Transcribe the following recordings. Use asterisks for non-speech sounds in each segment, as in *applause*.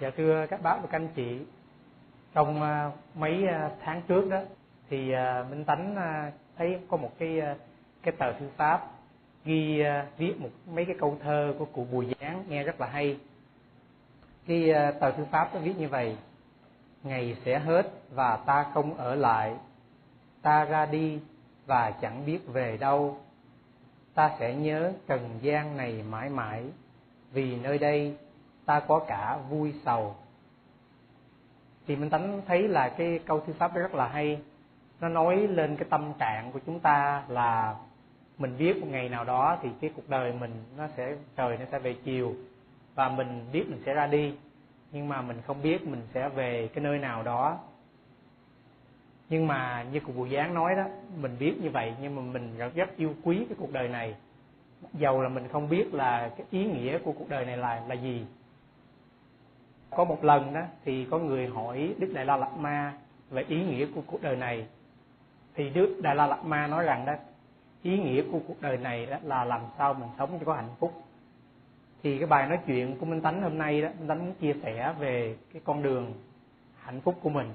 Dạ thưa các bác và các anh chị, trong à, mấy à, tháng trước đó thì à, Minh Tánh thấy có một cái cái tờ thư pháp ghi viết một mấy cái câu thơ của cụ Bùi Giáng nghe rất là hay. Cái tờ thư pháp nó viết như vậy: Ngày sẽ hết và ta không ở lại, ta ra đi và chẳng biết về đâu. Ta sẽ nhớ trần gian này mãi mãi, vì nơi đây ta có cả vui sầu. Thì minh tánh thấy là cái câu thư pháp đó rất là hay. Nó nói lên cái tâm trạng của chúng ta là mình biết một ngày nào đó thì cái cuộc đời mình nó sẽ, trời nó sẽ về chiều và mình biết mình sẽ ra đi. Nhưng mà mình không biết mình sẽ về cái nơi nào đó. Nhưng mà như cụ Bùi Giáng nói đó, mình biết như vậy nhưng mà mình rất rất yêu quý cái cuộc đời này. Dầu là mình không biết là cái ý nghĩa của cuộc đời này là là gì có một lần đó thì có người hỏi đức đại la lạt ma về ý nghĩa của cuộc đời này. Thì đức đại la lạt ma nói rằng đó, ý nghĩa của cuộc đời này đó là làm sao mình sống cho có hạnh phúc. Thì cái bài nói chuyện của minh tánh hôm nay đó, minh tánh muốn chia sẻ về cái con đường hạnh phúc của mình.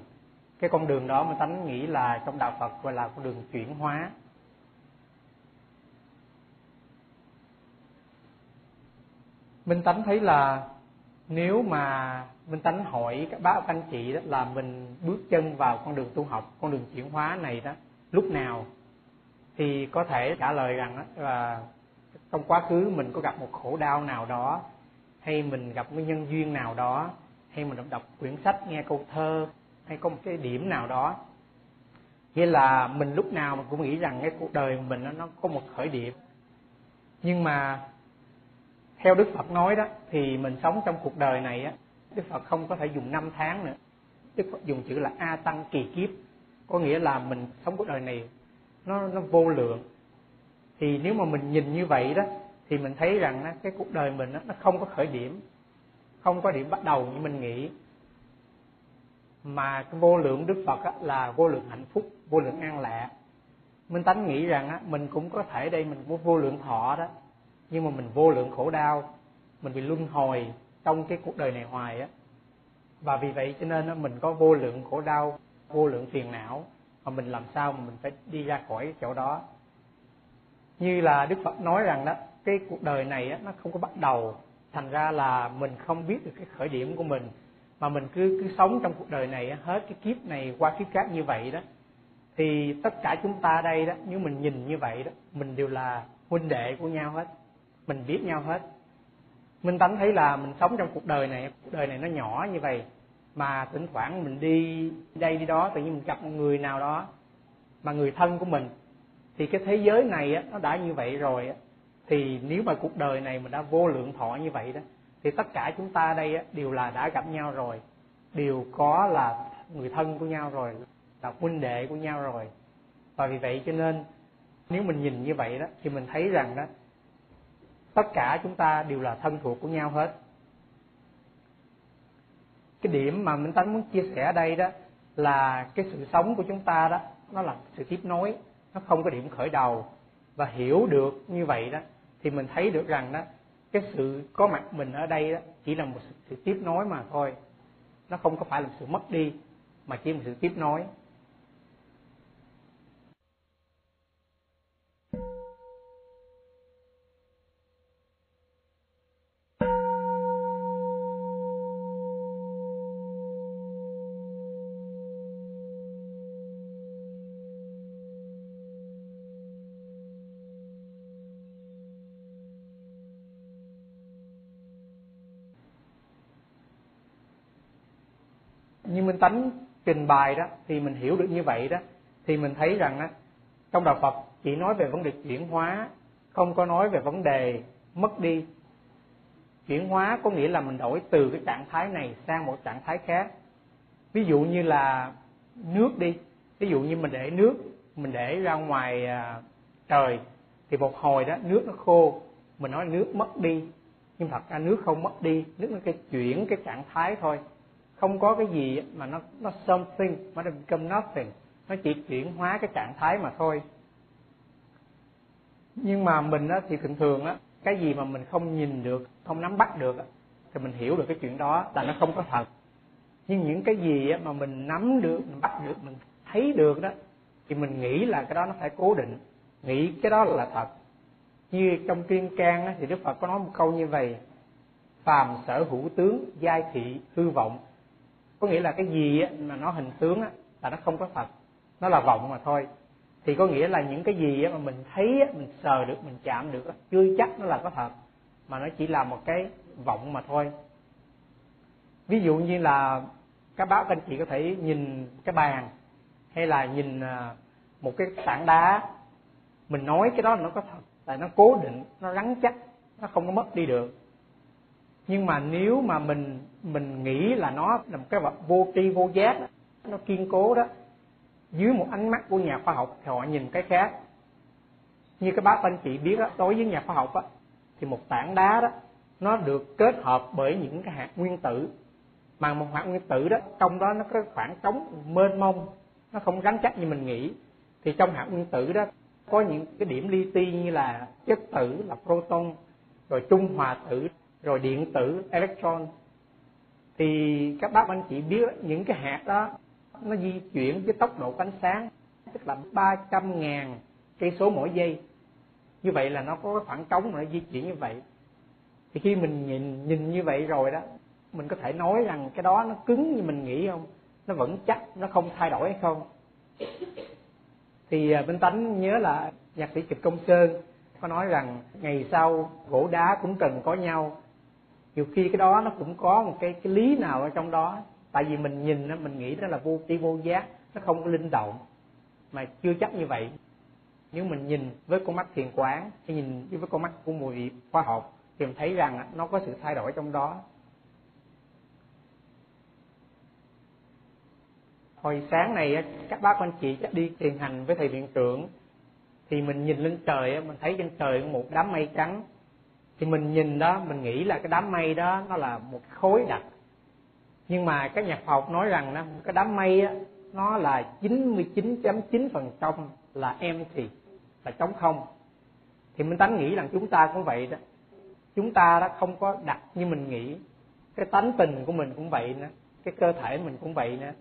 Cái con đường đó minh tánh nghĩ là trong đạo phật gọi là con đường chuyển hóa. Minh tánh thấy là nếu mà minh tánh hỏi các bác các anh chị đó là mình bước chân vào con đường tu học con đường chuyển hóa này đó lúc nào thì có thể trả lời rằng là trong quá khứ mình có gặp một khổ đau nào đó hay mình gặp một nhân duyên nào đó hay mình đọc, đọc quyển sách nghe câu thơ hay có một cái điểm nào đó. Nghĩa là mình lúc nào mình cũng nghĩ rằng cái cuộc đời mình nó, nó có một khởi điểm. Nhưng mà theo đức phật nói đó thì mình sống trong cuộc đời này á đức phật không có thể dùng năm tháng nữa. Đức phật dùng chữ là a tăng kỳ kiếp. Có nghĩa là mình sống cuộc đời này nó nó vô lượng. Thì nếu mà mình nhìn như vậy đó thì mình thấy rằng á, cái cuộc đời mình á, nó không có khởi điểm. Không có điểm bắt đầu như mình nghĩ. Mà cái vô lượng đức phật á, là vô lượng hạnh phúc vô lượng an lạc. Minh tánh nghĩ rằng á, mình cũng có thể đây mình có vô lượng thọ đó nhưng mà mình vô lượng khổ đau mình bị luân hồi trong cái cuộc đời này hoài á. Và vì vậy cho nên mình có vô lượng khổ đau vô lượng phiền não mà mình làm sao mà mình phải đi ra khỏi chỗ đó. Như là đức phật nói rằng đó cái cuộc đời này á, nó không có bắt đầu. Thành ra là mình không biết được cái khởi điểm của mình mà mình cứ cứ sống trong cuộc đời này hết cái kiếp này qua kiếp khác như vậy đó. Thì tất cả chúng ta đây đó nếu mình nhìn như vậy đó mình đều là huynh đệ của nhau hết mình biết nhau hết. Minh tánh thấy là mình sống trong cuộc đời này cuộc đời này nó nhỏ như vậy mà thỉnh thoảng mình đi đây đi đó tự nhiên mình gặp một người nào đó mà người thân của mình thì cái thế giới này á, nó đã như vậy rồi á, thì nếu mà cuộc đời này mình đã vô lượng thọ như vậy đó thì tất cả chúng ta đây á, đều là đã gặp nhau rồi đều có là người thân của nhau rồi là huynh đệ của nhau rồi. Và vì vậy cho nên nếu mình nhìn như vậy đó thì mình thấy rằng đó tất cả chúng ta đều là thân thuộc của nhau hết. Cái điểm mà minh tánh muốn chia sẻ ở đây đó là cái sự sống của chúng ta đó nó là sự tiếp nối nó không có điểm khởi đầu. Và hiểu được như vậy đó thì mình thấy được rằng đó cái sự có mặt mình ở đây đó chỉ là một sự, sự tiếp nối mà thôi. Nó không có phải là sự mất đi mà chỉ là một sự tiếp nối. Trình bày đó, thì mình hiểu được như vậy đó, thì mình thấy rằng á, trong đạo Phật, chỉ nói về vấn đề chuyển hóa, không có nói về vấn đề mất đi. Chuyển hóa có nghĩa là mình đổi từ cái trạng thái này sang một trạng thái khác. Ví dụ như là nước đi, ví dụ như mình để nước, mình để ra ngoài à, trời, thì một hồi đó nước nó khô, mình nói nước mất đi. Nhưng thật ra nước không mất đi, nước nó cái chuyển cái trạng thái thôi không có cái gì mà nó nó something mà nó become nothing. Nó chỉ chuyển hóa cái trạng thái mà thôi. Nhưng mà mình á, thì thường thường á cái gì mà mình không nhìn được không nắm bắt được thì mình hiểu được cái chuyện đó là nó không có thật. Nhưng những cái gì mà mình nắm được mình bắt được mình thấy được đó thì mình nghĩ là cái đó nó phải cố định. Nghĩ cái đó là thật. Như trong tuyên can thì đức phật có nói một câu như vậy phàm sở hữu tướng giai thị hư vọng có nghĩa là cái gì mà nó hình tướng là nó không có thật, nó là vọng mà thôi. Thì có nghĩa là những cái gì mà mình thấy mình sờ được, mình chạm được chưa chắc nó là có thật, mà nó chỉ là một cái vọng mà thôi. Ví dụ như là các bác anh chị có thể nhìn cái bàn, hay là nhìn à, một cái tảng đá, mình nói cái đó là nó có thật tại nó cố định, nó rắn chắc, nó không có mất đi được. Nhưng mà nếu mà mình mình nghĩ là nó là một cái vật vô tri vô giác đó, nó kiên cố đó. Dưới một ánh mắt của nhà khoa học thì họ nhìn cái khác. Như các bác anh chị biết đó, đối với nhà khoa học đó, thì một tảng đá đó nó được kết hợp bởi những cái hạt nguyên tử. Mà một hạt nguyên tử đó trong đó nó có khoảng trống mênh mông nó không gắn chắc như mình nghĩ. Thì trong hạt nguyên tử đó có những cái điểm li ti như là chất tử là proton rồi trung hòa tử rồi điện tử electron thì các bác anh chị biết những cái hạt đó, nó di chuyển với tốc độ ánh sáng, tức là 300 ngàn cây số mỗi giây. Như vậy là nó có cái khoảng trống mà nó di chuyển như vậy. Thì khi mình nhìn nhìn như vậy rồi đó, mình có thể nói rằng cái đó nó cứng như mình nghĩ không? Nó vẫn chắc, nó không thay đổi hay không? Thì à, bên tánh nhớ là nhạc sĩ kịch công sơn có nói rằng ngày sau gỗ đá cũng cần có nhau nhiều khi cái đó nó cũng có một cái cái lý nào ở trong đó. Tại vì mình nhìn nó mình nghĩ đó là vô tri vô giác, nó không có linh động. Mà chưa chắc như vậy. Nếu mình nhìn với con mắt thiền quán, hay nhìn với con mắt của mùi vị khoa học, thì mình thấy rằng nó có sự thay đổi trong đó. Hồi sáng này các bác anh chị chắc đi thiền hành với thầy viện trưởng. Thì mình nhìn lên trời mình thấy trên trời một đám mây trắng thì mình nhìn đó mình nghĩ là cái đám mây đó nó là một khối đặc. Nhưng mà các nhà khoa học nói rằng đó, cái đám mây đó, nó là 99.9 phần trăm là empty là trống không. Thì mình tánh nghĩ rằng chúng ta cũng vậy đó. Chúng ta đó không có đặc như mình nghĩ. Cái tánh tình của mình cũng vậy nữa cái cơ thể mình cũng vậy nữa.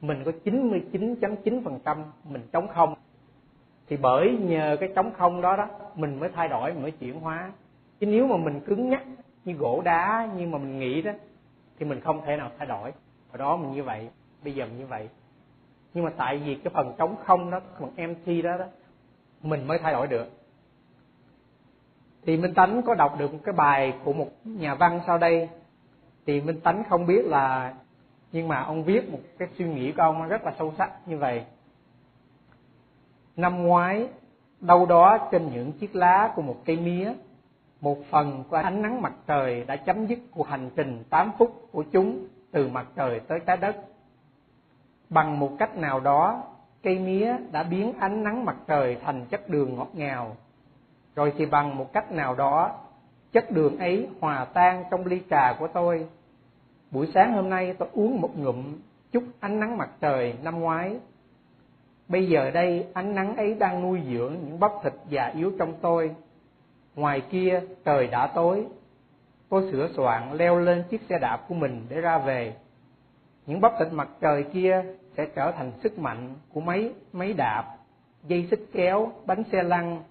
Mình có 99.9 phần trăm mình trống không. Thì bởi nhờ cái trống không đó đó mình mới thay đổi mình mới chuyển hóa chứ nếu mà mình cứng nhắc như gỗ đá, như mà mình nghĩ đó, thì mình không thể nào thay đổi. Hồi đó mình như vậy, bây giờ mình như vậy. Nhưng mà tại vì cái phần trống không đó phần empty đó đó, mình mới thay đổi được. Thì minh tánh có đọc được một cái bài của một nhà văn sau đây. Thì minh tánh không biết là, nhưng mà ông viết một cái suy nghĩ của ông rất là sâu sắc như vậy. Năm ngoái, đâu đó trên những chiếc lá của một cây mía một phần của ánh nắng mặt trời đã chấm dứt cuộc hành trình 8 phút của chúng từ mặt trời tới trái đất. Bằng một cách nào đó, cây mía đã biến ánh nắng mặt trời thành chất đường ngọt ngào. Rồi thì bằng một cách nào đó, chất đường ấy hòa tan trong ly trà của tôi. Buổi sáng hôm nay tôi uống một ngụm chút ánh nắng mặt trời năm ngoái. Bây giờ đây ánh nắng ấy đang nuôi dưỡng những bắp thịt già yếu trong tôi Ngoài kia trời đã tối, tôi sửa soạn leo lên chiếc xe đạp của mình để ra về. Những bắp thịt mặt trời kia sẽ trở thành sức mạnh của máy máy đạp, dây xích kéo, bánh xe lăn,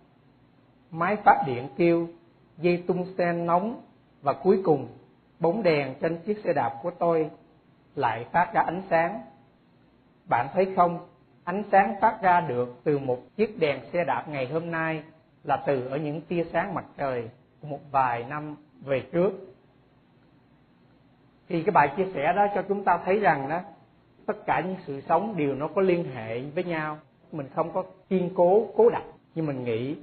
máy phát điện kêu, dây tung sen nóng và cuối cùng bóng đèn trên chiếc xe đạp của tôi lại phát ra ánh sáng. Bạn thấy không, ánh sáng phát ra được từ một chiếc đèn xe đạp ngày hôm nay là từ ở những tia sáng mặt trời của một vài năm về trước. Thì cái bài chia sẻ đó cho chúng ta thấy rằng đó, tất cả những sự sống đều nó có liên hệ với nhau. Mình không có kiên cố cố định như mình nghĩ.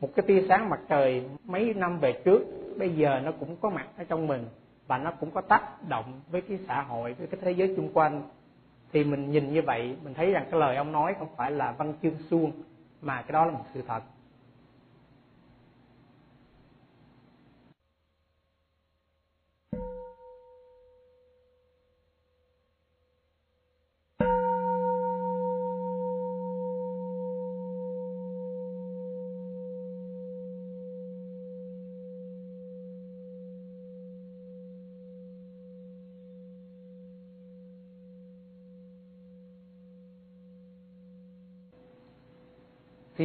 Một cái tia sáng mặt trời mấy năm về trước, bây giờ nó cũng có mặt ở trong mình và nó cũng có tác động với cái xã hội, với cái thế giới xung quanh. Thì mình nhìn như vậy, mình thấy rằng cái lời ông nói không phải là văn chương suông, mà cái đó là một sự thật.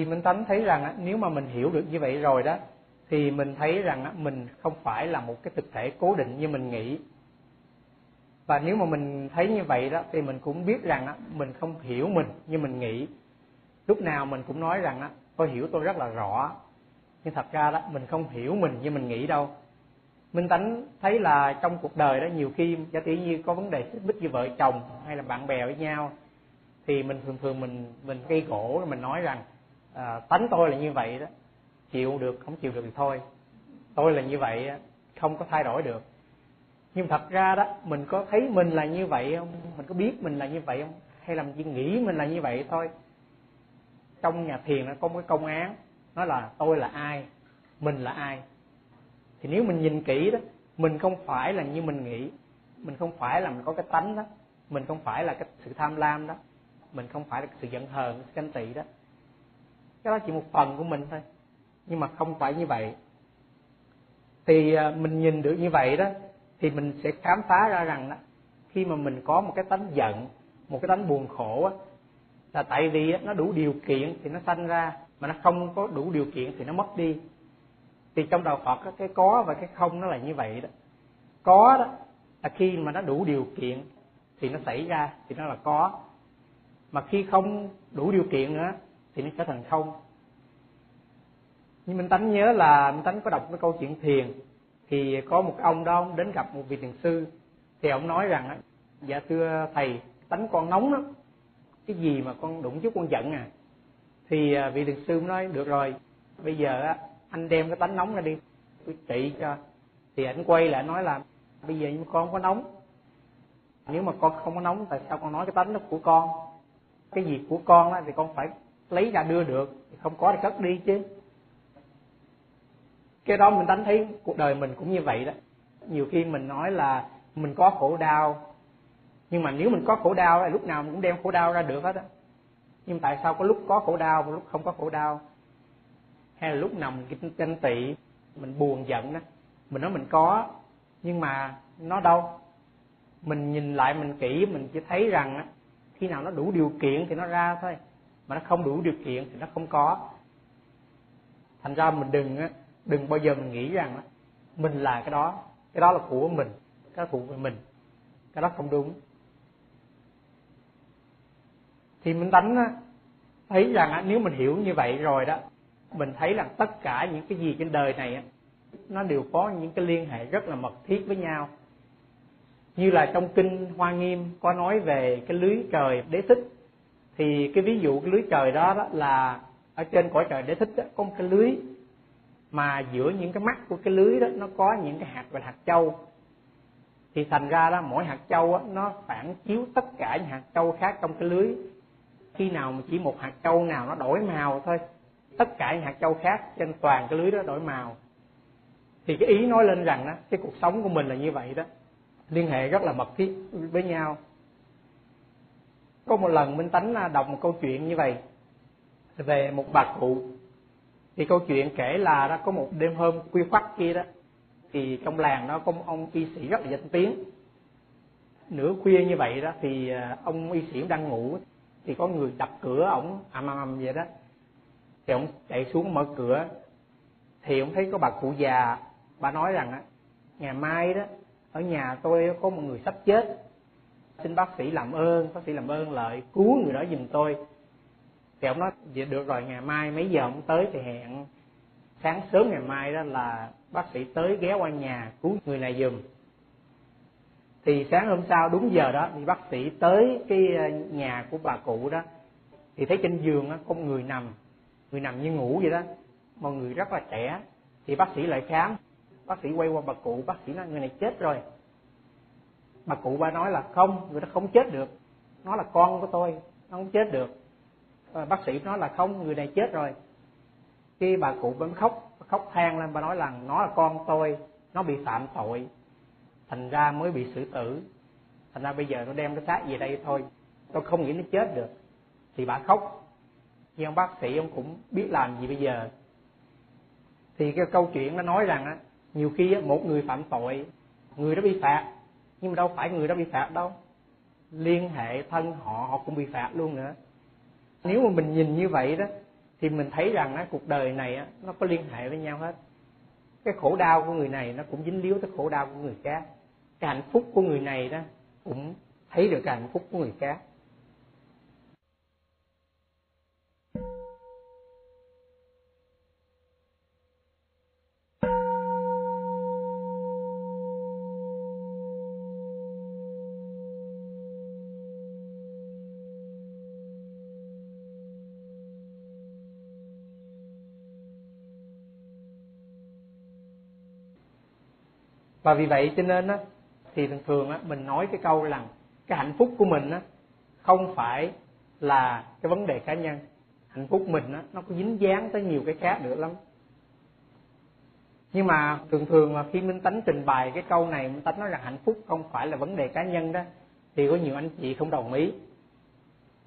Thì minh tánh thấy rằng nếu mà mình hiểu được như vậy rồi đó, thì mình thấy rằng mình không phải là một cái thực thể cố định như mình nghĩ. Và nếu mà mình thấy như vậy đó, thì mình cũng biết rằng mình không hiểu mình như mình nghĩ. Lúc nào mình cũng nói rằng tôi hiểu tôi rất là rõ, nhưng thật ra đó, mình không hiểu mình như mình nghĩ đâu. Minh tánh thấy là trong cuộc đời đó, nhiều khi giả tỷ như có vấn đề xích mích với vợ chồng hay là bạn bè với nhau, thì mình thường thường mình mình gây gỗ mình nói rằng à, tánh tôi là như vậy đó. Chịu được không chịu được thì thôi. Tôi là như vậy không có thay đổi được. Nhưng thật ra đó mình có thấy mình là như vậy không? Mình có biết mình là như vậy không? Hay là mình chỉ nghĩ mình là như vậy thôi? Trong nhà thiền nó có một cái công án nó là tôi là ai mình là ai. Thì nếu mình nhìn kỹ đó mình không phải là như mình nghĩ. Mình không phải là mình có cái tánh đó. Mình không phải là cái sự tham lam đó. Mình không phải là cái sự giận hờn cái ganh tị đó cái đó chỉ một phần của mình thôi. Nhưng mà không phải như vậy. Thì à, mình nhìn được như vậy đó thì mình sẽ khám phá ra rằng đó, khi mà mình có một cái tánh giận một cái tánh buồn khổ á, là tại vì nó đủ điều kiện thì nó sanh ra mà nó không có đủ điều kiện thì nó mất đi. Thì trong đạo Phật cái có và cái không nó là như vậy đó. Có đó là khi mà nó đủ điều kiện thì nó xảy ra thì nó là có. Mà khi không đủ điều kiện nữa thì nó trở thành không. Nhưng minh tánh nhớ là minh tánh có đọc cái câu chuyện thiền, thì có một ông đó, ông đến gặp một vị thiền sư, thì ông nói rằng dạ thưa thầy, tánh con nóng lắm, cái gì mà con đụng chút con giận à? Thì à, vị thiền sư nói, được rồi, bây giờ anh đem cái tánh nóng ra đi, tôi trị cho. Thì anh quay lại nói là, bây giờ nhưng con không có nóng, nếu mà con không có nóng, tại sao con nói cái tánh nó của con? Cái gì của con á, thì con phải lấy ra đưa được không có thì cất đi chứ. Cái đó mình đánh thấy cuộc đời mình cũng như vậy đó. Nhiều khi mình nói là mình có khổ đau, nhưng mà nếu mình có khổ đau thì lúc nào mình cũng đem khổ đau ra được hết á. Nhưng tại sao có lúc có khổ đau và lúc không có khổ đau? Hay là lúc nào mình tranh tị, mình buồn giận đó mình nói mình có, nhưng mà nó đâu? Mình nhìn lại mình kỹ, mình chỉ thấy rằng á, khi nào nó đủ điều kiện thì nó ra thôi mà nó không đủ điều kiện thì nó không có. Thành ra mình đừng đừng bao giờ mình nghĩ rằng mình là cái đó cái đó là của mình, cái đó thuộc về mình, cái đó không đúng. Thì mình đánh thấy rằng nếu mình hiểu như vậy rồi đó, mình thấy rằng tất cả những cái gì trên đời này nó đều có những cái liên hệ rất là mật thiết với nhau. Như là trong kinh hoa nghiêm có nói về cái lưới trời đế thích thì cái ví dụ cái lưới trời đó, đó là ở trên cõi trời để thích đó, có một cái lưới mà giữa những cái mắt của cái lưới đó nó có những cái hạt và hạt châu. Thì thành ra đó mỗi hạt châu đó, nó phản chiếu tất cả những hạt châu khác trong cái lưới. Khi nào mà chỉ một hạt châu nào nó đổi màu thôi tất cả những hạt châu khác trên toàn cái lưới đó đổi màu. Thì cái ý nói lên rằng đó cái cuộc sống của mình là như vậy đó. Liên hệ rất là mật thiết với nhau có một lần minh tánh à, đọc một câu chuyện như vậy về một bà cụ. Thì câu chuyện kể là đó, có một đêm hôm khuya khoắt kia đó, thì trong làng đó có một ông y sĩ rất là danh tiếng. Nửa khuya như vậy đó thì à, ông y sĩ đang ngủ, thì có người đập cửa ổng, ầm ầm ầm vậy đó. Thì ông chạy xuống mở cửa, thì ông thấy có bà cụ già. Bà nói rằng á, ngày mai đó, ở nhà tôi có một người sắp chết xin bác sĩ làm ơn, bác sĩ làm ơn lợi cứu người đó giùm tôi. Thì ông nói vậy được rồi, ngày mai mấy giờ ông tới thì hẹn. Sáng sớm ngày mai đó là bác sĩ tới ghé qua nhà cứu người này giùm. Thì sáng hôm sau đúng giờ đó thì bác sĩ tới cái ờ, nhà của bà cụ đó. Thì thấy trên giường á, có người nằm người nằm như ngủ vậy đó. Một người rất là trẻ. Thì bác sĩ lại khám. Bác sĩ quay qua bà cụ, bác sĩ nói, người này chết rồi bà cụ ba nói là không người đó không chết được. Nó là con của tôi nó không chết được. À, bác sĩ nói là không người này chết rồi. Khi bà cụ vẫn khóc khóc than lên bà nói rằng nó là con tôi nó bị phạm tội. Thành ra mới bị xử tử. Thành ra bây giờ nó đem cái xác về đây thôi. Tôi không nghĩ nó chết được. Thì bà khóc. Nhưng ông bác sĩ ông cũng biết làm gì bây giờ. Thì cái câu chuyện nó nói rằng á nhiều khi một người phạm tội người đó bị phạt nhưng mà đâu phải người đó bị phạt đâu. Liên hệ thân họ họ cũng bị phạt luôn nữa. Nếu mà mình nhìn như vậy đó, thì mình thấy rằng á, cuộc đời này á, nó có liên hệ với nhau hết. Cái khổ đau của người này nó cũng dính líu tới khổ đau của người khác. Cái hạnh phúc của người này đó, cũng thấy được cái hạnh phúc của người khác. Và vì vậy cho nên á, thì thường thường á, mình nói cái câu rằng cái hạnh phúc của mình á, không phải là cái vấn đề cá nhân. Hạnh phúc mình á, nó có dính dáng tới nhiều cái khác nữa lắm. Nhưng mà thường thường mà khi minh tánh trình bày cái câu này, minh tánh nói rằng hạnh phúc không phải là vấn đề cá nhân đó, thì có nhiều anh chị không đồng ý.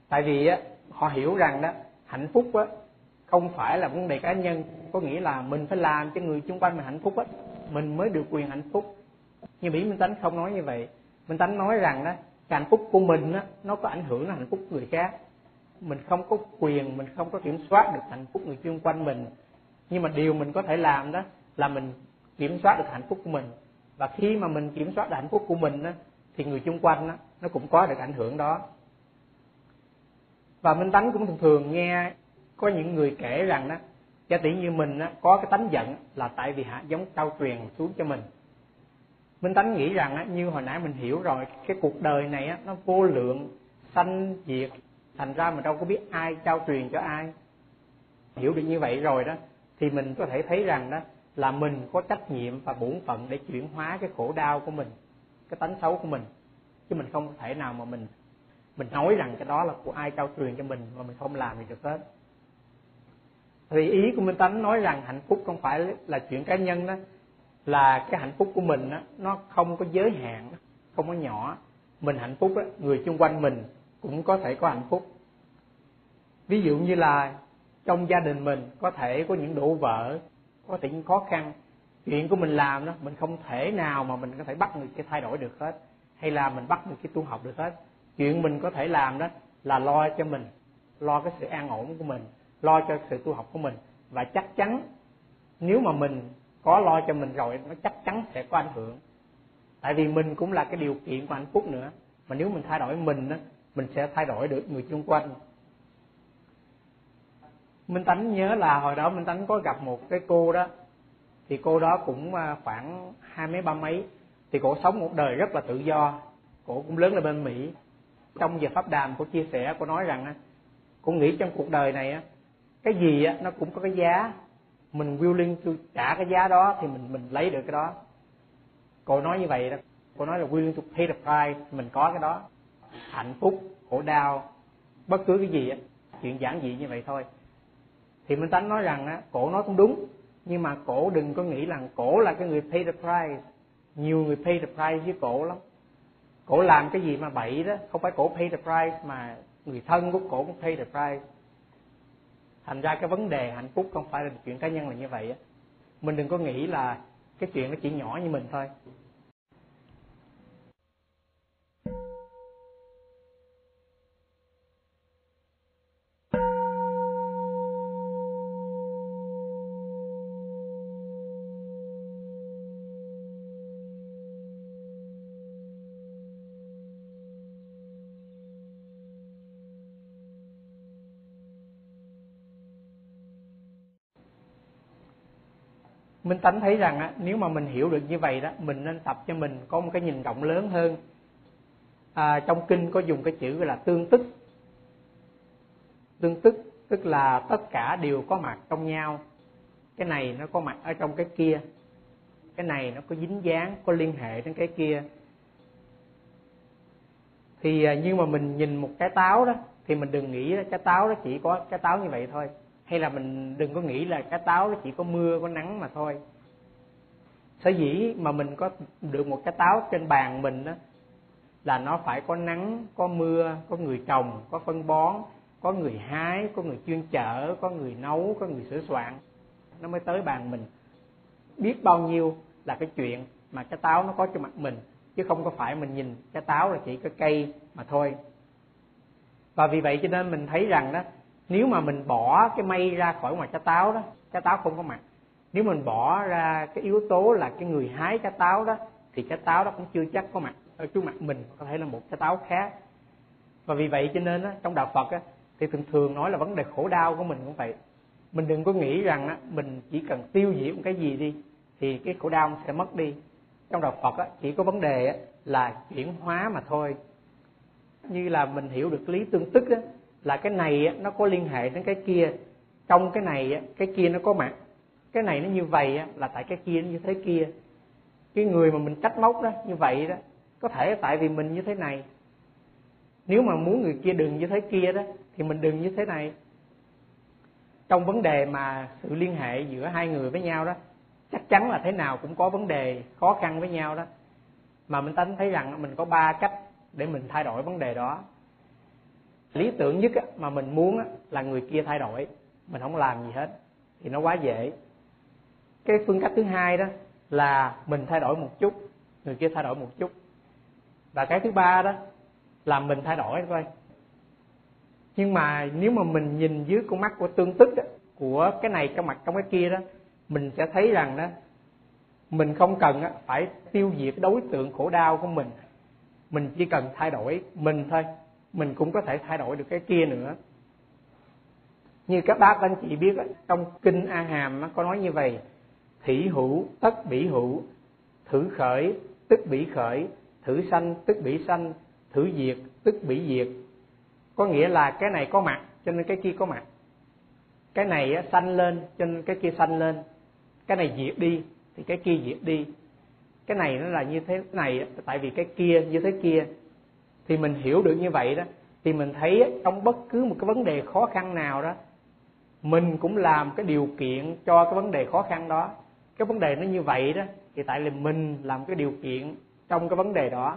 Tại vì á, họ hiểu rằng đó, hạnh phúc á, không phải là vấn đề cá nhân. Có nghĩa là mình phải làm cho người xung quanh mình hạnh phúc á mình mới được quyền hạnh phúc. Nhưng mỹ minh tánh không nói như vậy. Minh tánh nói rằng đó cái hạnh phúc của mình đó, nó có ảnh hưởng đến hạnh phúc của người khác. Mình không có quyền mình không có kiểm soát được hạnh phúc người xung quanh mình. Nhưng mà điều mình có thể làm đó là mình kiểm soát được hạnh phúc của mình. Và khi mà mình kiểm soát được hạnh phúc của mình đó, thì người xung quanh đó, nó cũng có được ảnh hưởng đó. Và minh tánh cũng thường thường nghe có những người kể rằng đó giả tỷ như mình á, có cái tánh giận là tại vì hạ giống trao truyền xuống cho mình. Minh tánh nghĩ rằng á, như hồi nãy mình hiểu rồi cái cuộc đời này á, nó vô lượng sanh diệt thành ra mình đâu có biết ai trao truyền cho ai. Hiểu được như vậy rồi đó thì mình có thể thấy rằng đó là mình có trách nhiệm và bổn phận để chuyển hóa cái khổ đau của mình cái tánh xấu của mình. Chứ mình không thể nào mà mình mình nói rằng cái đó là của ai trao truyền cho mình mà mình không làm gì được hết thì ý của minh tánh nói rằng hạnh phúc không phải là chuyện cá nhân đó là cái hạnh phúc của mình đó, nó không có giới hạn không có nhỏ. Mình hạnh phúc đó, người xung quanh mình cũng có thể có hạnh phúc. Ví dụ như là trong gia đình mình có thể có những đổ vỡ có thể những khó khăn. Chuyện của mình làm đó mình không thể nào mà mình có thể bắt người kia thay đổi được hết hay là mình bắt người kia tu học được hết. Chuyện mình có thể làm đó là lo cho mình lo cái sự an ổn của mình lo cho sự tu học của mình. Và chắc chắn, nếu mà mình có lo cho mình rồi, nó chắc chắn sẽ có ảnh hưởng. Tại vì mình cũng là cái điều kiện của hạnh phúc nữa. Mà nếu mình thay đổi mình á, mình sẽ thay đổi được người xung quanh. Minh tánh nhớ là hồi đó minh tánh có gặp một cái cô đó. Thì cô đó cũng à, khoảng hai mấy ba mấy. Thì cổ sống một đời rất là tự do. Cổ cũng lớn lên bên mỹ. Trong giờ pháp đàm, cô chia sẻ, cô nói rằng cô nghĩ trong cuộc đời này á cái gì á, nó cũng có cái giá. Mình willing to trả cái giá đó thì mình mình lấy được cái đó. Cô nói như vậy đó. Cô nói là willing to pay the price, mình có cái đó. Hạnh phúc, khổ đau, bất cứ cái gì á, chuyện giản dị như vậy thôi. Thì minh tánh nói rằng á, cổ nói cũng đúng, nhưng mà cổ đừng có nghĩ rằng cổ là cái người pay the price. Nhiều người pay the price với cổ lắm. Cổ làm cái gì mà bậy đó, không phải cổ pay the price mà người thân của cổ cũng pay the price thành ra cái vấn đề hạnh phúc không phải là chuyện cá nhân là như vậy á. Mình đừng có nghĩ là cái chuyện nó chỉ nhỏ như mình thôi. Minh tánh thấy rằng á, nếu mà mình hiểu được như vậy đó mình nên tập cho mình có một cái nhìn rộng lớn hơn. À, trong kinh có dùng cái chữ gọi là tương tức. Tương tức tức là tất cả đều có mặt trong nhau. Cái này nó có mặt ở trong cái kia. Cái này nó có dính dáng có liên hệ đến cái kia. Thì à, nhưng mà mình nhìn một cái táo đó thì mình đừng nghĩ cái táo đó chỉ có cái táo như vậy thôi hay là mình đừng có nghĩ là cái táo nó chỉ có mưa, có nắng mà thôi. Sở dĩ mà mình có được một cái táo trên bàn mình đó là nó phải có nắng, có mưa, có người trồng, có phân bón, có người hái, có người chuyên chở, có người nấu, có người sửa soạn. Nó mới tới bàn mình. Biết bao nhiêu là cái chuyện mà cái táo nó có cho mặt mình, chứ không có phải mình nhìn cái táo là chỉ có cây mà thôi. Và vì vậy cho nên mình thấy rằng đó nếu mà mình bỏ cái mây ra khỏi ngoài trái táo đó trái táo không có mặt. Nếu mình bỏ ra cái yếu tố là cái người hái trái táo đó thì trái táo đó cũng chưa chắc có mặt. Ở trước mặt mình có thể là một trái táo khác. Và vì vậy cho nên đó trong đạo Phật á, thì thường thường nói là vấn đề khổ đau của mình cũng vậy. Mình đừng có nghĩ rằng á, mình chỉ cần tiêu diệt một cái gì đi thì cái khổ đau sẽ mất đi. Trong đạo Phật á, chỉ có vấn đề là chuyển hóa mà thôi. Như là mình hiểu được lý tương tức á, là cái này nó có liên hệ đến cái kia. Trong cái này cái kia nó có mặt. Cái này nó như vậy là tại cái kia nó như thế kia. Cái người mà mình trách móc đó, như vậy đó, có thể tại vì mình như thế này. Nếu mà muốn người kia đừng như thế kia đó, thì mình đừng như thế này. Trong vấn đề mà sự liên hệ giữa hai người với nhau đó, chắc chắn là thế nào cũng có vấn đề khó khăn với nhau đó. Mà mình tính thấy rằng mình có ba cách để mình thay đổi vấn đề đó lý tưởng nhất mà mình muốn là người kia thay đổi. Mình không làm gì hết thì nó quá dễ. Cái phương cách thứ hai đó là mình thay đổi một chút người kia thay đổi một chút. Và cái thứ ba đó là mình thay đổi thôi. Nhưng mà nếu mà mình nhìn dưới con mắt của tương tức đó, của cái này trong mặt trong cái kia đó mình sẽ thấy rằng đó mình không cần phải tiêu diệt đối tượng khổ đau của mình. Mình chỉ cần thay đổi mình thôi mình cũng có thể thay đổi được cái kia nữa. Như các bác anh chị biết trong kinh a hàm nó có nói như vậy, thủy hữu, tất bỉ hữu, thử khởi, tức bỉ khởi, thử sanh, tức bỉ sanh, thử diệt, tức bỉ diệt. Có nghĩa là cái này có mặt, cho nên cái kia có mặt. Cái này sanh lên, cho nên cái kia sanh lên. Cái này diệt đi, thì cái kia diệt đi. Cái này nó là như thế này tại vì cái kia, như thế kia thì mình hiểu được như vậy đó, thì mình thấy trong bất cứ một cái vấn đề khó khăn nào đó, mình cũng làm cái điều kiện cho cái vấn đề khó khăn đó. Cái vấn đề nó như vậy đó, thì tại là mình làm cái điều kiện trong cái vấn đề đó.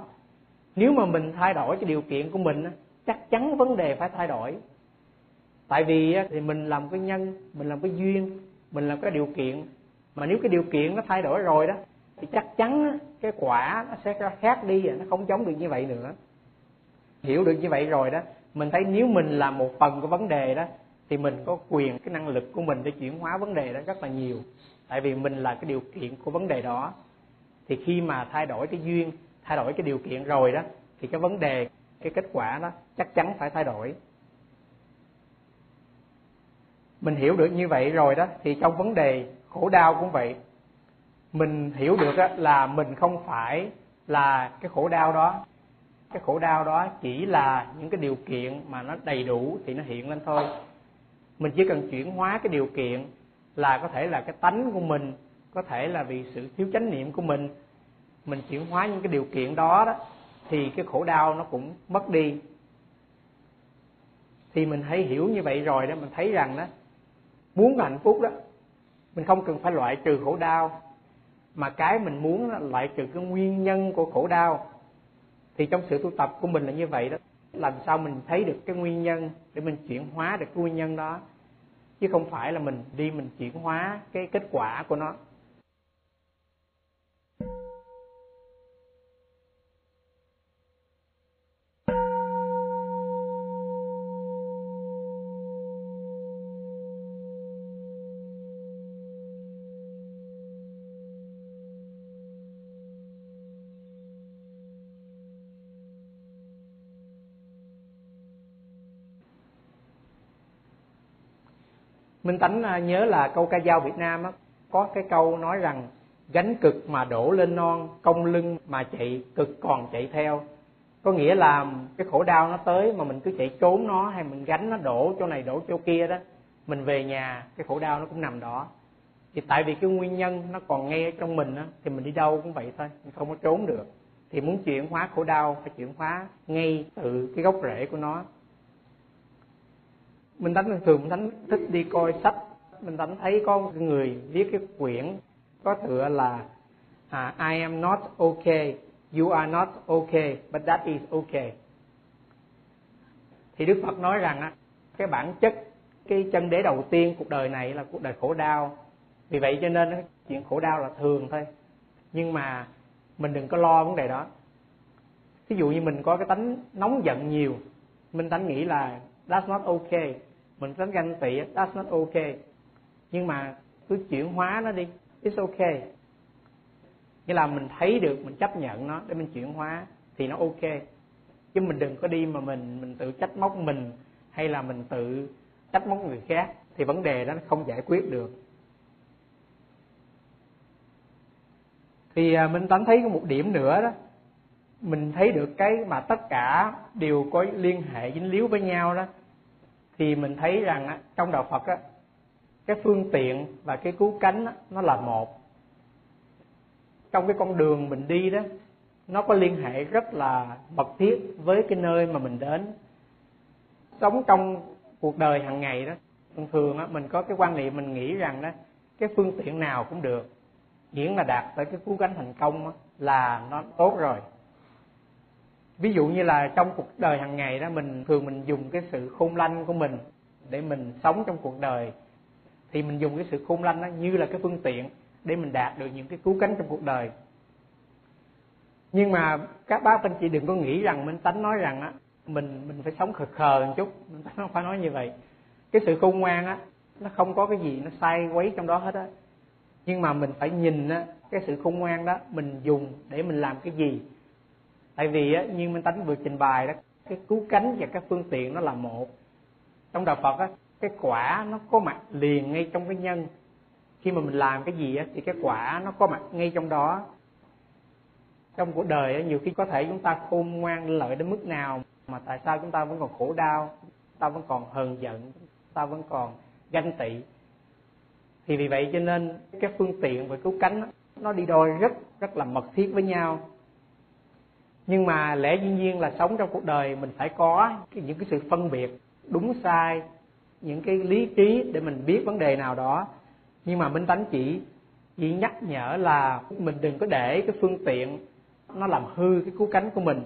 Nếu mà mình thay đổi cái điều kiện của mình chắc chắn vấn đề phải thay đổi. Tại vì thì mình làm cái nhân, mình làm cái duyên, mình làm cái điều kiện. Mà nếu cái điều kiện nó thay đổi rồi đó, thì chắc chắn cái quả nó sẽ khác đi, nó không giống được như vậy nữa hiểu được như vậy rồi đó, mình thấy nếu mình là một phần của vấn đề đó, thì mình có quyền, cái năng lực của mình để chuyển hóa vấn đề đó rất là nhiều. Tại vì mình là cái điều kiện của vấn đề đó. Thì khi mà thay đổi cái duyên, thay đổi cái điều kiện rồi đó, thì cái vấn đề, cái kết quả đó chắc chắn phải thay đổi. Mình hiểu được như vậy rồi đó, thì trong vấn đề khổ đau cũng vậy. Mình hiểu được là mình không phải là cái khổ đau đó cái khổ đau đó chỉ là những cái điều kiện mà nó đầy đủ thì nó hiện lên thôi. Mình chỉ cần chuyển hóa cái điều kiện là có thể là cái tánh của mình, có thể là vì sự thiếu chánh niệm của mình mình chuyển hóa những cái điều kiện đó đó, thì cái khổ đau nó cũng mất đi. Thì mình hãy hiểu như vậy rồi đó, mình thấy rằng đó, muốn hạnh phúc đó, mình không cần phải loại trừ khổ đau, mà cái mình muốn là loại trừ cái nguyên nhân của khổ đau thì trong sự tu tập của mình là như vậy đó. Làm sao mình thấy được cái nguyên nhân để mình chuyển hóa được cái nguyên nhân đó? Chứ không phải là mình đi mình chuyển hóa cái kết quả của nó. Minh tánh à, nhớ là câu ca dao việt nam á, có cái câu nói rằng, gánh cực mà đổ lên non công lưng mà chạy cực còn chạy theo. Có nghĩa là cái khổ đau nó tới mà mình cứ chạy trốn nó hay mình gánh nó đổ chỗ này, đổ chỗ kia đó, mình về nhà, cái khổ đau nó cũng nằm đó. Thì tại vì cái nguyên nhân nó còn ngay trong mình á, thì mình đi đâu cũng vậy thôi, mình không có trốn được. Thì muốn chuyển hóa khổ đau phải chuyển hóa ngay từ cái gốc rễ của nó minh tánh thường minh tánh thích đi coi sách. Minh tánh thấy có người viết cái quyển có tựa là à, I am not okay you are not okay but that is okay. Thì Đức Phật nói rằng á cái bản chất cái chân đế đầu tiên cuộc đời này là cuộc đời khổ đau. Vì vậy cho nên chuyện khổ đau là thường thôi. Nhưng mà mình đừng có lo vấn đề đó. Ví dụ như mình có cái tánh nóng giận nhiều minh tánh nghĩ là that's not okay mình tránh ganh tị that's not okay. Nhưng mà cứ chuyển hóa nó đi it's okay. Nghĩa là mình thấy được mình chấp nhận nó để mình chuyển hóa thì nó ok chứ mình đừng có đi mà mình mình tự trách móc mình hay là mình tự trách móc người khác thì vấn đề đó nó không giải quyết được. Thì à, mình tánh thấy có một điểm nữa đó. Mình thấy được cái mà tất cả đều có liên hệ dính líu với nhau đó thì mình thấy rằng á, trong đạo Phật á, cái phương tiện và cái cứu cánh á, nó là một. Trong cái con đường mình đi đó nó có liên hệ rất là mật thiết với cái nơi mà mình đến. Sống trong cuộc đời hàng ngày đó thường thường á, mình có cái quan niệm mình nghĩ rằng đó cái phương tiện nào cũng được. Miễn là đạt tới cái cứu cánh thành công á, là nó tốt rồi ví dụ như là trong cuộc đời hàng ngày đó, mình thường mình dùng cái sự khôn lanh của mình để mình sống trong cuộc đời. Thì mình dùng cái sự khôn lanh đó như là cái phương tiện để mình đạt được những cái cứu cánh trong cuộc đời. Nhưng mà các bác anh chị đừng có nghĩ rằng minh tánh nói rằng á, mình mình phải sống khờ khờ một chút. Minh tánh không phải nói như vậy. Cái sự khôn ngoan á, nó không có cái gì nó sai quấy trong đó hết á. Nhưng mà mình phải nhìn á, cái sự khôn ngoan đó mình dùng để mình làm cái gì? Tại vì á, như minh tánh vừa trình bày đó, cái cứu cánh và các phương tiện nó là một. Trong đạo phật á, cái quả nó có mặt liền ngay trong cái nhân. Khi mà mình làm cái gì á, thì cái quả nó có mặt ngay trong đó. Trong cuộc đời á, nhiều khi có thể chúng ta khôn ngoan lợi đến mức nào, mà tại sao chúng ta vẫn còn khổ đau, chúng ta vẫn còn hờn giận, chúng ta vẫn còn ganh tị. Thì vì vậy cho nên cái phương tiện và cứu cánh nó đi đôi rất rất là mật thiết với nhau nhưng mà lẽ dĩ nhiên là sống trong cuộc đời mình phải có những cái sự phân biệt đúng sai, những cái lý trí để mình biết vấn đề nào đó. Nhưng mà minh tánh chỉ chỉ nhắc nhở là mình đừng có để cái phương tiện nó làm hư cái cứu cánh của mình.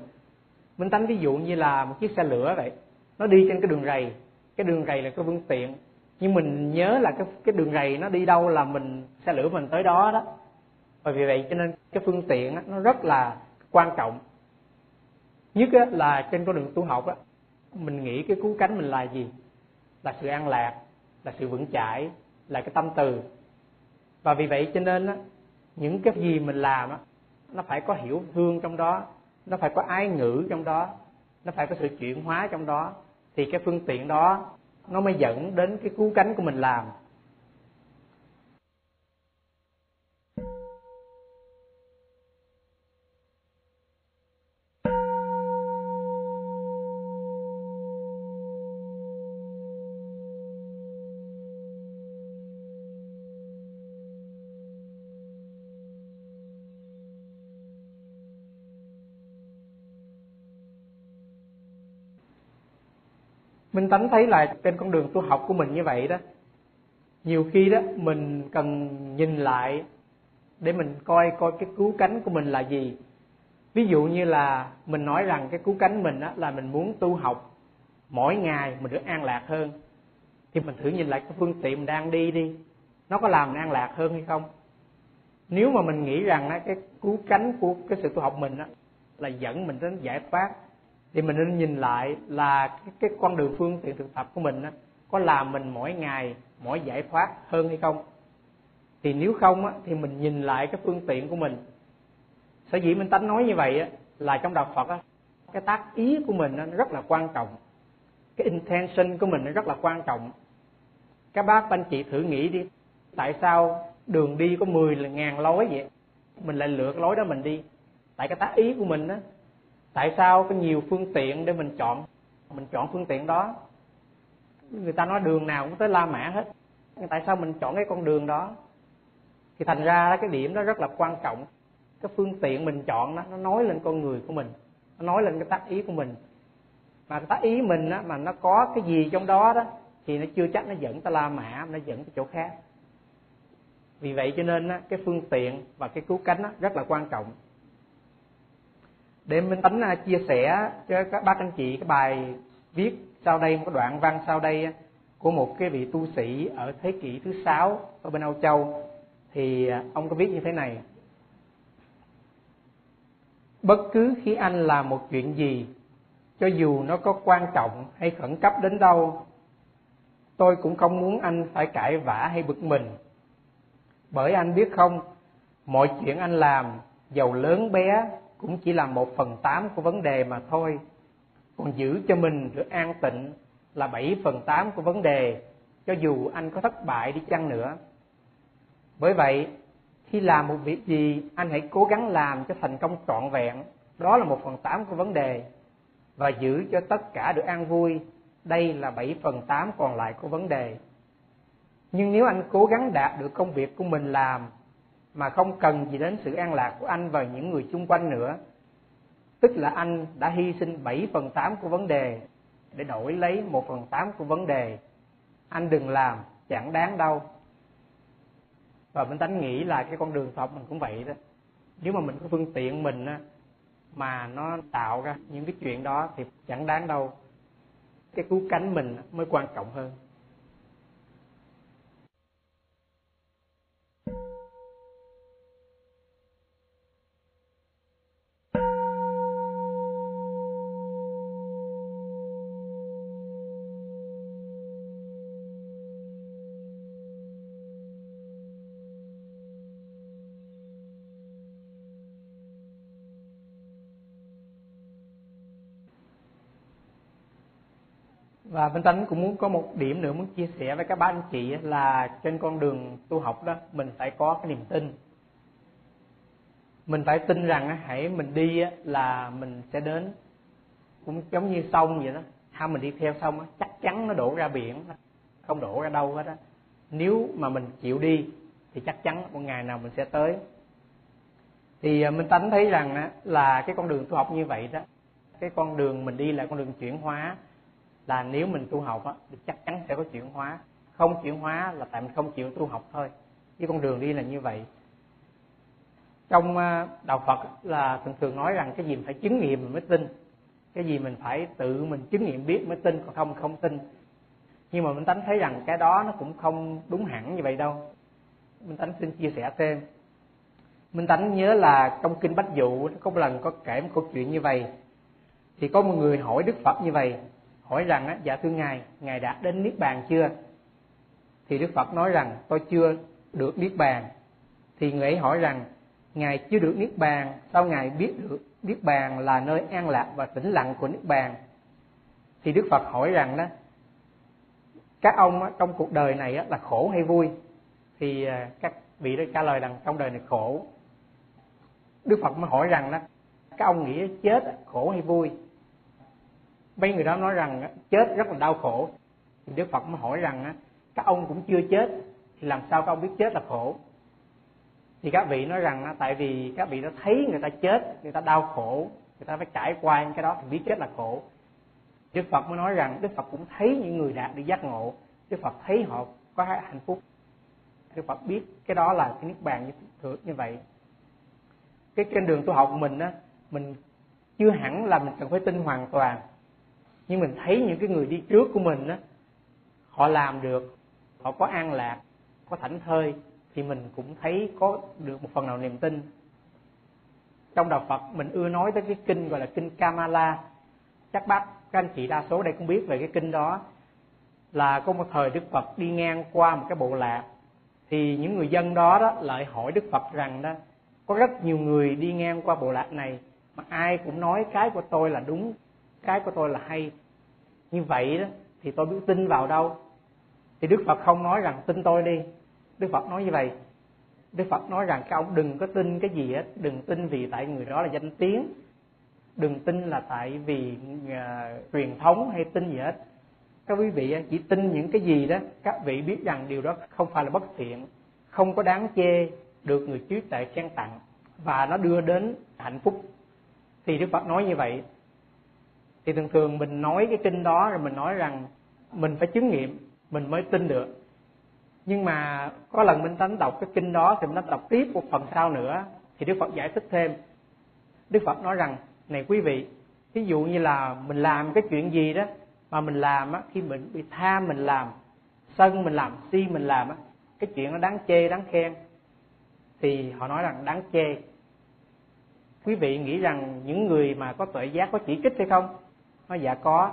Minh tánh ví dụ như là một chiếc xe lửa vậy. Nó đi trên cái đường rầy. Cái đường rầy là cái phương tiện. Nhưng mình nhớ là cái cái đường rầy nó đi đâu là mình xe lửa mình tới đó đó. Và vì vậy cho nên cái phương tiện nó rất là quan trọng nhất là trên con đường tu học á, mình nghĩ cái cứu cánh mình là gì? Là sự an lạc, là sự vững chãi, là cái tâm từ. Và vì vậy cho nên á, những cái gì mình làm á, nó phải có hiểu thương trong đó, nó phải có ái ngữ trong đó, nó phải có sự chuyển hóa trong đó, thì cái phương tiện đó nó mới dẫn đến cái cứu cánh của mình làm. Minh tánh thấy là trên con đường tu học của mình như vậy đó nhiều khi đó mình cần nhìn lại để mình coi coi cái cứu cánh của mình là gì. Ví dụ như là mình nói rằng cái cứu cánh mình á, là mình muốn tu học mỗi ngày mình được an lạc hơn thì mình thử nhìn lại cái phương tiện mình đang đi đi nó có làm mình an lạc hơn hay không? Nếu mà mình nghĩ rằng á, cái cứu cánh của cái sự tu học mình á, là dẫn mình đến giải thoát thì mình nên nhìn lại là cái, cái con đường phương tiện thực tập của mình á, có làm mình mỗi ngày mỗi giải thoát hơn hay không? Thì nếu không á, thì mình nhìn lại cái phương tiện của mình. Sở dĩ mình tánh nói như vậy á, là trong đạo phật á, cái tác ý của mình nó rất là quan trọng. Cái intention của mình nó rất là quan trọng. Các bác anh chị thử nghĩ đi tại sao đường đi có 10 ngàn lối vậy? Mình lại lựa cái lối đó mình đi. Tại cái tác ý của mình á tại sao có nhiều phương tiện để mình chọn? Mình chọn phương tiện đó. Người ta nói đường nào cũng tới la mã hết. Nhưng tại sao mình chọn cái con đường đó? Thì thành ra cái điểm đó rất là quan trọng. Cái phương tiện mình chọn đó nó nói lên con người của mình. Nó nói lên cái tác ý của mình. Mà cái tác ý mình á, mà nó có cái gì trong đó đó thì nó chưa chắc nó dẫn tới la mã nó dẫn tới chỗ khác. Vì vậy cho nên á, cái phương tiện và cái cứu cánh á, rất là quan trọng để minh tánh à, chia sẻ cho các bác anh chị cái bài viết sau đây, một đoạn văn sau đây của một cái vị tu sĩ ở thế kỷ thứ sáu ở bên Âu Châu. Thì à, ông có viết như thế này. Bất cứ khi anh làm một chuyện gì, cho dù nó có quan trọng hay khẩn cấp đến đâu, tôi cũng không muốn anh phải cãi vã hay bực mình. Bởi anh biết không, mọi chuyện anh làm giàu lớn bé cũng chỉ là một phần tám của vấn đề mà thôi. Còn giữ cho mình được an tịnh là bảy phần tám của vấn đề, cho dù anh có thất bại đi chăng nữa. Bởi vậy, khi làm một việc gì, anh hãy cố gắng làm cho thành công trọn vẹn. Đó là một phần tám của vấn đề. Và giữ cho tất cả được an vui, đây là bảy phần tám còn lại của vấn đề. Nhưng nếu anh cố gắng đạt được công việc của mình làm mà không cần gì đến sự an lạc của anh và những người chung quanh nữa. Tức là anh đã hy sinh 7 phần 8 của vấn đề để đổi lấy 1 phần 8 của vấn đề. Anh đừng làm chẳng đáng đâu. Và mình tánh nghĩ là cái con đường học mình cũng vậy đó. Nếu mà mình có phương tiện mình á, mà nó tạo ra những cái chuyện đó thì chẳng đáng đâu. Cái cứu cánh mình mới quan trọng hơn. Và minh tánh cũng muốn có một điểm nữa muốn chia sẻ với các bác anh chị là trên con đường tu học đó, mình phải có cái niềm tin. Mình phải tin rằng hãy mình đi là mình sẽ đến. Cũng giống như sông vậy đó. Ha, mình đi theo sông chắc chắn nó đổ ra biển, không đổ ra đâu hết á. Nếu mà mình chịu đi, thì chắc chắn một ngày nào mình sẽ tới. Thì à, minh tánh thấy rằng là cái con đường tu học như vậy đó, cái con đường mình đi là con đường chuyển hóa là nếu mình tu học á, thì chắc chắn sẽ có chuyển hóa. Không chuyển hóa là tại mình không chịu tu học thôi. Cái con đường đi là như vậy. Trong ờ, đạo Phật là thường thường nói rằng cái gì mình phải chứng nghiệm mình mới tin. Cái gì mình phải tự mình chứng nghiệm biết mới tin, còn không không tin. Nhưng mà mình tánh thấy rằng cái đó nó cũng không đúng hẳn như vậy đâu. Minh tánh xin chia sẻ thêm. Minh tánh nhớ là trong kinh bách dụ có một lần có kể một câu chuyện như vậy. Thì có một người hỏi đức phật như vậy hỏi rằng á, dạ thưa ngài ngài đã đến niết bàn chưa? Thì đức phật nói rằng tôi chưa được niết bàn. Thì người ấy hỏi rằng ngài chưa được niết bàn sao ngài biết được niết bàn là nơi an lạc và tĩnh lặng của niết bàn? Thì đức phật hỏi rằng đó các ông á, trong cuộc đời này á, là khổ hay vui? Thì à, các vị đó trả lời rằng trong đời này khổ. Đức phật mới hỏi rằng đó các ông nghĩ chết khổ hay vui? Mấy người đó nói rằng chết rất là đau khổ. Thì đức phật mới hỏi rằng các ông cũng chưa chết, thì làm sao các ông biết chết là khổ? Thì các vị nói rằng tại vì các vị đã thấy người ta chết, người ta đau khổ, người ta phải trải qua những cái đó thì biết chết là khổ. Đức phật mới nói rằng đức phật cũng thấy những người đạt được giác ngộ. Đức phật thấy họ có hạnh phúc. Đức phật biết cái đó là cái niết bàn như như vậy. Cái trên đường tu học của mình á, mình chưa hẳn là mình cần phải tin hoàn toàn nhưng mình thấy những cái người đi trước của mình á, họ làm được, họ có an lạc, có thảnh thơi, thì mình cũng thấy có được một phần nào niềm tin. Trong đạo Phật, mình ưa nói tới cái kinh gọi là kinh Kamala chắc bác, các anh chị đa số đây cũng biết về cái kinh đó. Là có một thời Đức Phật đi ngang qua một cái bộ lạc, thì những người dân đó đó lại hỏi Đức Phật rằng đó, có rất nhiều người đi ngang qua bộ lạc này, mà ai cũng nói cái của tôi là đúng cái của tôi là hay. Như vậy đó thì tôi biết tin vào đâu? Thì đức phật không nói rằng tin tôi đi. Đức phật nói như vậy. Đức phật nói rằng các ông đừng có tin cái gì hết. Đừng tin vì tại người đó là danh tiếng. Đừng tin là tại vì uh, truyền thống hay tin gì hết. Các quý vị chỉ tin những cái gì đó các vị biết rằng điều đó không phải là bất thiện không có đáng chê được người trí tuệ khen tặng và nó đưa đến hạnh phúc. Thì đức phật nói như vậy thì thường thường mình nói cái kinh đó rồi mình nói rằng mình phải chứng nghiệm, mình mới tin được. Nhưng mà có lần mình tánh đọc cái kinh đó thì mình đọc tiếp một phần sau nữa, thì đức phật giải thích thêm. Đức phật nói rằng, này quý vị ví dụ như là mình làm cái chuyện gì đó mà mình làm á, khi mình bị tham mình làm, sân mình làm, si mình làm á, cái chuyện nó đáng chê, đáng khen. Thì họ nói rằng đáng chê. Quý vị nghĩ rằng những người mà có tuệ giác, có chỉ trích hay không? Nó dạ có.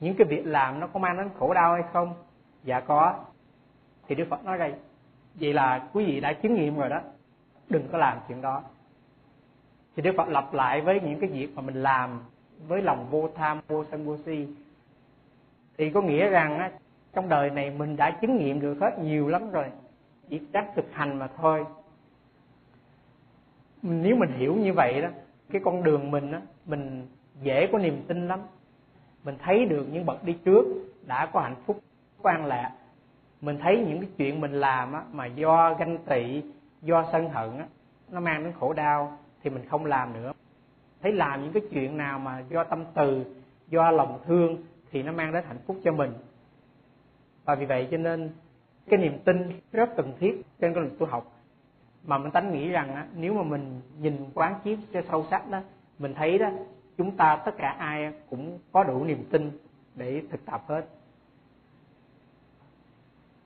Những cái việc làm nó có mang đến khổ đau hay không? Dạ có. Thì đức phật nói đây vậy là quý vị đã chứng nghiệm rồi đó. Đừng có làm chuyện đó. Thì đức phật lặp lại với những cái việc mà mình làm với lòng vô tham vô sân vô si. Thì có nghĩa rằng á, trong đời này mình đã chứng nghiệm được hết nhiều lắm rồi. Chỉ cách thực hành mà thôi. Nếu mình hiểu như vậy đó cái con đường mình á mình dễ có niềm tin lắm. Mình thấy được những bậc đi trước đã có hạnh phúc có an lạc. Mình thấy những cái chuyện mình làm á mà do ganh tị do sân hận á nó mang đến khổ đau thì mình không làm nữa. Thấy làm những cái chuyện nào mà do tâm từ do lòng thương thì nó mang đến hạnh phúc cho mình. Và vì vậy cho nên cái niềm tin rất cần thiết trên con đường tu học. Mà mình tánh nghĩ rằng á, nếu mà mình nhìn quán chiếu cho sâu sắc đó mình thấy đó chúng ta tất cả ai cũng có đủ niềm tin để thực tập hết.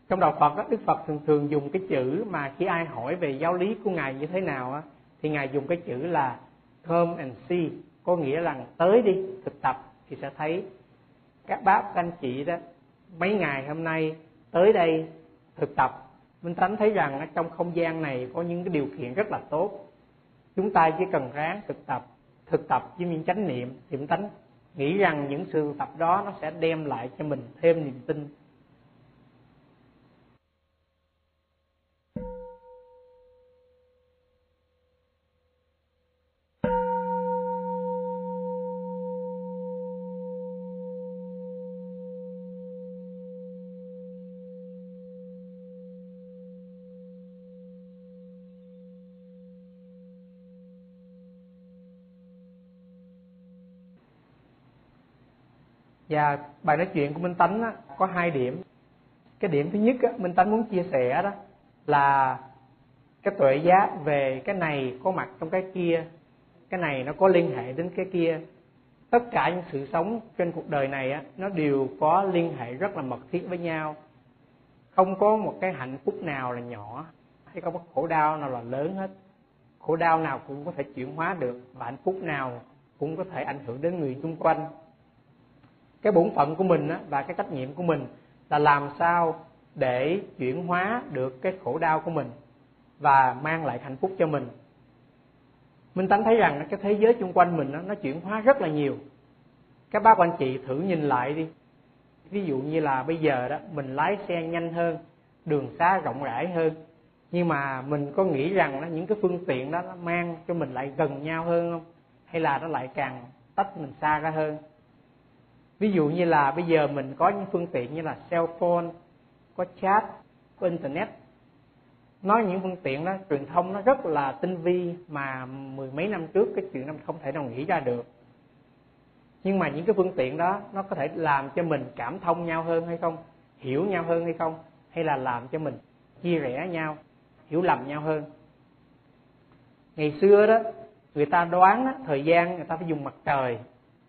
Trong đạo Phật đó, Đức Phật thường thường dùng cái chữ mà khi ai hỏi về giáo lý của ngài như thế nào á thì ngài dùng cái chữ là come and see có nghĩa là tới đi thực tập thì sẽ thấy các bác các anh chị đó mấy ngày hôm nay tới đây thực tập. Minh tánh thấy rằng ở trong không gian này có những cái điều kiện rất là tốt. Chúng ta chỉ cần ráng thực tập thực tập với những chánh niệm niệm tánh. Nghĩ rằng những sự tập đó nó sẽ đem lại cho mình thêm niềm tin. Bài nói chuyện của minh tánh á, có hai điểm. Cái điểm thứ nhất á, minh tánh muốn chia sẻ đó là cái tuệ giác về cái này có mặt trong cái kia cái này nó có liên hệ đến cái kia. Tất cả những sự sống trên cuộc đời này á, nó đều có liên hệ rất là mật thiết với nhau. Không có một cái hạnh phúc nào là nhỏ hay không có khổ đau nào là lớn hết. Khổ đau nào cũng có thể chuyển hóa được và hạnh phúc nào cũng có thể ảnh hưởng đến người xung quanh cái bổn phận của mình và cái trách nhiệm của mình là làm sao để chuyển hóa được cái khổ đau của mình và mang lại hạnh phúc cho mình. Minh tánh thấy rằng cái thế giới xung quanh mình nó chuyển hóa rất là nhiều. Các bác anh chị thử nhìn lại đi. Ví dụ như là bây giờ đó mình lái xe nhanh hơn đường xá rộng rãi hơn. Nhưng mà mình có nghĩ rằng đó, những cái phương tiện đó nó mang cho mình lại gần nhau hơn không? Hay là nó lại càng tách mình xa ra hơn? Ví dụ như là bây giờ mình có những phương tiện như là cell phone có chat có internet. Nói những phương tiện đó truyền thông nó rất là tinh vi mà mười mấy năm trước cái chuyện nó không thể nào nghĩ ra được. Nhưng mà những cái phương tiện đó nó có thể làm cho mình cảm thông nhau hơn hay không? Hiểu nhau hơn hay không? Hay là làm cho mình chia rẽ nhau hiểu lầm nhau hơn? Ngày xưa đó người ta đoán đó, thời gian người ta phải dùng mặt trời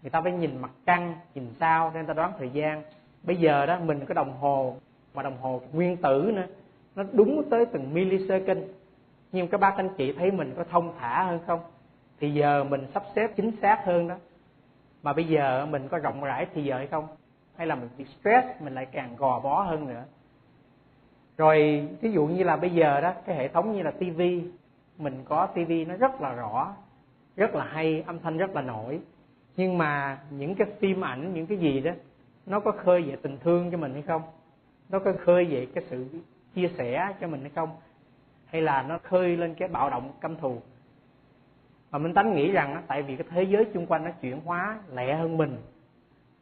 người ta phải nhìn mặt trăng, nhìn sao nên ta đoán thời gian. Bây giờ đó, mình có đồng hồ, mà đồng hồ nguyên tử nữa. Nó đúng tới từng millisecond. Nhưng các bác anh chị thấy mình có thông thả hơn không? Thì giờ mình sắp xếp chính xác hơn đó. Mà bây giờ mình có rộng rãi thì giờ hay không? Hay là mình bị stress, mình lại càng gò bó hơn nữa? Rồi ví dụ như là bây giờ đó, cái hệ thống như là tivi mình có tivi nó rất là rõ, rất là hay, âm thanh rất là nổi nhưng mà những cái phim ảnh, những cái gì đó, nó có khơi về tình thương cho mình hay không? Nó có khơi về cái sự chia sẻ cho mình hay không? Hay là nó khơi lên cái bạo động căm thù? Mà minh tánh nghĩ rằng tại vì cái thế giới xung quanh nó chuyển hóa lẹ hơn mình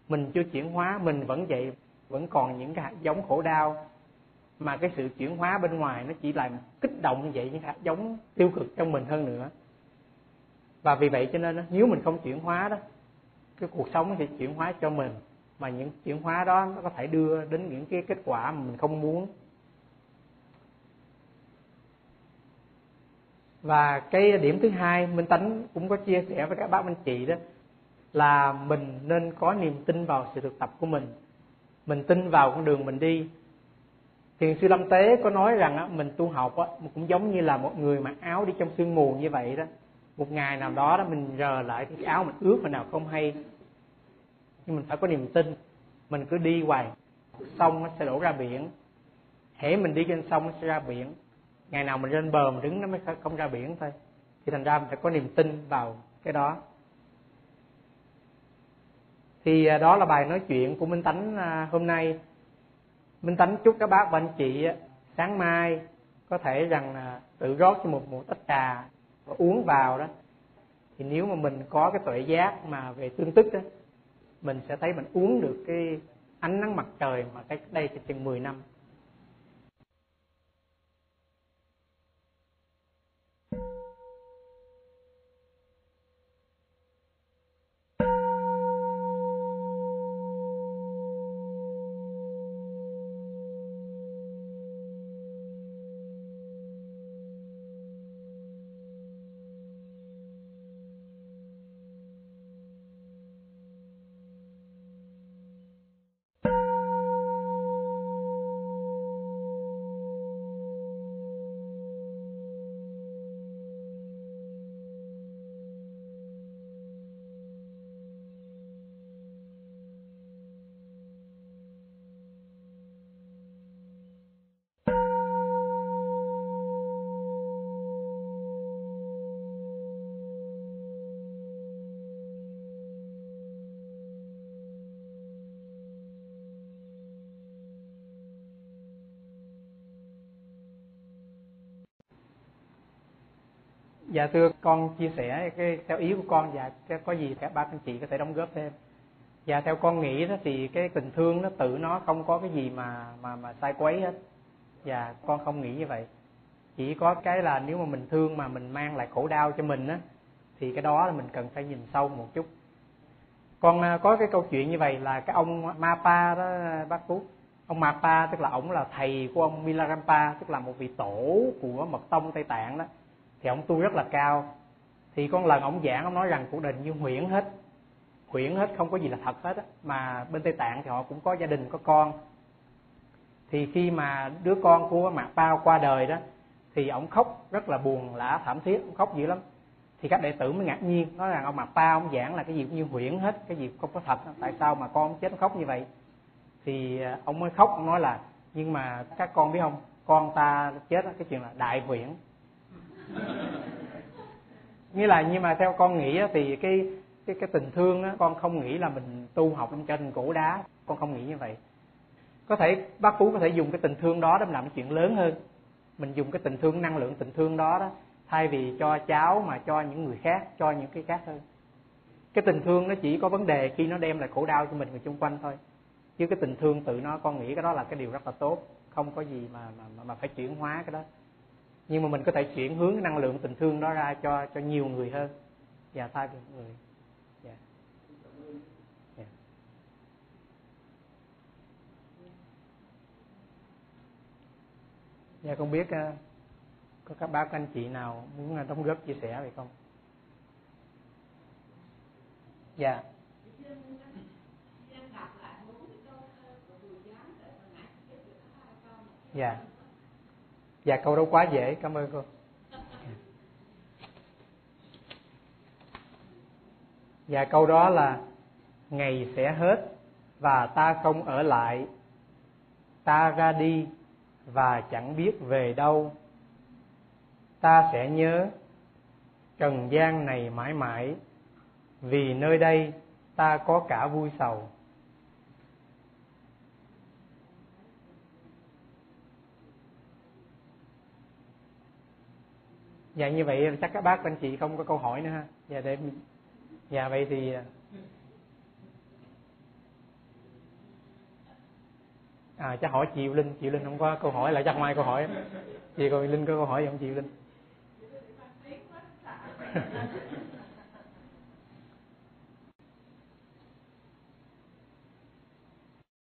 mình chưa chuyển hóa, mình vẫn vậy, vẫn còn những cái hạt giống khổ đau. Mà cái sự chuyển hóa bên ngoài nó chỉ làm kích động như vậy, những hạt giống tiêu cực trong mình hơn nữa. Và vì vậy cho nên nếu mình không chuyển hóa đó cái cuộc sống sẽ chuyển hóa cho mình mà những chuyển hóa đó nó có thể đưa đến những cái kết quả mà mình không muốn. Và cái điểm thứ hai minh tánh cũng có chia sẻ với các bác anh chị đó là mình nên có niềm tin vào sự thực tập của mình. Mình tin vào con đường mình đi. Thiền sư lâm tế có nói rằng á, mình tu học á, cũng giống như là một người mặc áo đi trong sương mù như vậy đó một ngày nào đó đó mình rờ lại cái áo mình ướt mà nào không hay. Nhưng mình phải có niềm tin. Mình cứ đi hoài. Sông nó sẽ đổ ra biển. Hễ mình đi trên sông nó sẽ ra biển. Ngày nào mình lên bờ mình đứng nó mới không ra biển thôi. Thì thành ra mình phải có niềm tin vào cái đó. Thì à, đó là bài nói chuyện của minh tánh à, hôm nay. Minh tánh chúc các bác và anh chị sáng mai có thể rằng à, tự rót cho một một tách trà và uống vào đó, thì nếu mà mình có cái tuệ giác mà về tương tức đó, mình sẽ thấy mình uống được cái ánh nắng mặt trời mà cách đây chừng 10 năm. Dạ thưa con chia sẻ cái theo ý của con và dạ, có gì các ba anh chị có thể đóng góp thêm. Dạ theo con nghĩ đó thì cái tình thương nó tự nó không có cái gì mà mà mà sai quấy hết. Và con không nghĩ như vậy. Chỉ có cái là nếu mà mình thương mà mình mang lại khổ đau cho mình á thì cái đó là mình cần phải nhìn sâu một chút. Con à, có cái câu chuyện như vậy là cái ông Mapa đó bác Phú ông Mapa tức là ông là thầy của ông Milarampa tức là một vị tổ của mật tông Tây Tạng đó thì ông tu rất là cao. Thì con lần ông giảng, ông nói rằng cuộc đời như huyễn hết. Huyễn hết, không có gì là thật hết á. Mà bên tây tạng thì họ cũng có gia đình, có con. Thì khi mà đứa con của mạc bao qua đời đó, thì ông khóc rất là buồn, lã thảm thiết, ông khóc dữ lắm. Thì các đệ tử mới ngạc nhiên, nói rằng ông mạc bao ông giảng là cái gì cũng như huyễn hết, cái gì không có thật tại sao mà con chết khóc như vậy? Thì à, ông mới khóc, ông nói là, nhưng mà các con biết không? Con ta chết cái chuyện là đại huyễn. *laughs* nghĩa là nhưng mà theo con nghĩ thì cái cái cái tình thương á, con không nghĩ là mình tu học trong trên cổ đá. Con không nghĩ như vậy. Có thể, bác phú có thể dùng cái tình thương đó để làm chuyện lớn hơn. Mình dùng cái tình thương, năng lượng tình thương đó đó, thay vì cho cháu mà cho những người khác, cho những cái khác hơn. Cái tình thương nó chỉ có vấn đề khi nó đem lại khổ đau cho mình người xung quanh thôi. Chứ cái tình thương tự nó, con nghĩ cái đó là cái điều rất là tốt. Không có gì mà mà mà phải chuyển hóa cái đó nhưng mà mình có thể chuyển hướng năng lượng tình thương đó ra cho cho nhiều người hơn và thay vì người yeah. Yeah. Dạ không biết ờ, có các bác anh chị nào muốn ờ, đóng góp chia sẻ vậy không? Dạ. Dạ dạ câu đó quá dễ, cảm ơn cô. Và câu đó là, ngày sẽ hết và ta không ở lại. Ta ra đi và chẳng biết về đâu. Ta sẽ nhớ trần gian này mãi mãi. Vì nơi đây ta có cả vui sầu. Dạ như vậy chắc các bác anh chị không có câu hỏi nữa ha. Dạ để dạ vậy thì à, chắc hỏi chị linh. Chị linh không có câu hỏi là chắc mai câu hỏi. Chị coi linh có câu hỏi không chị linh *laughs*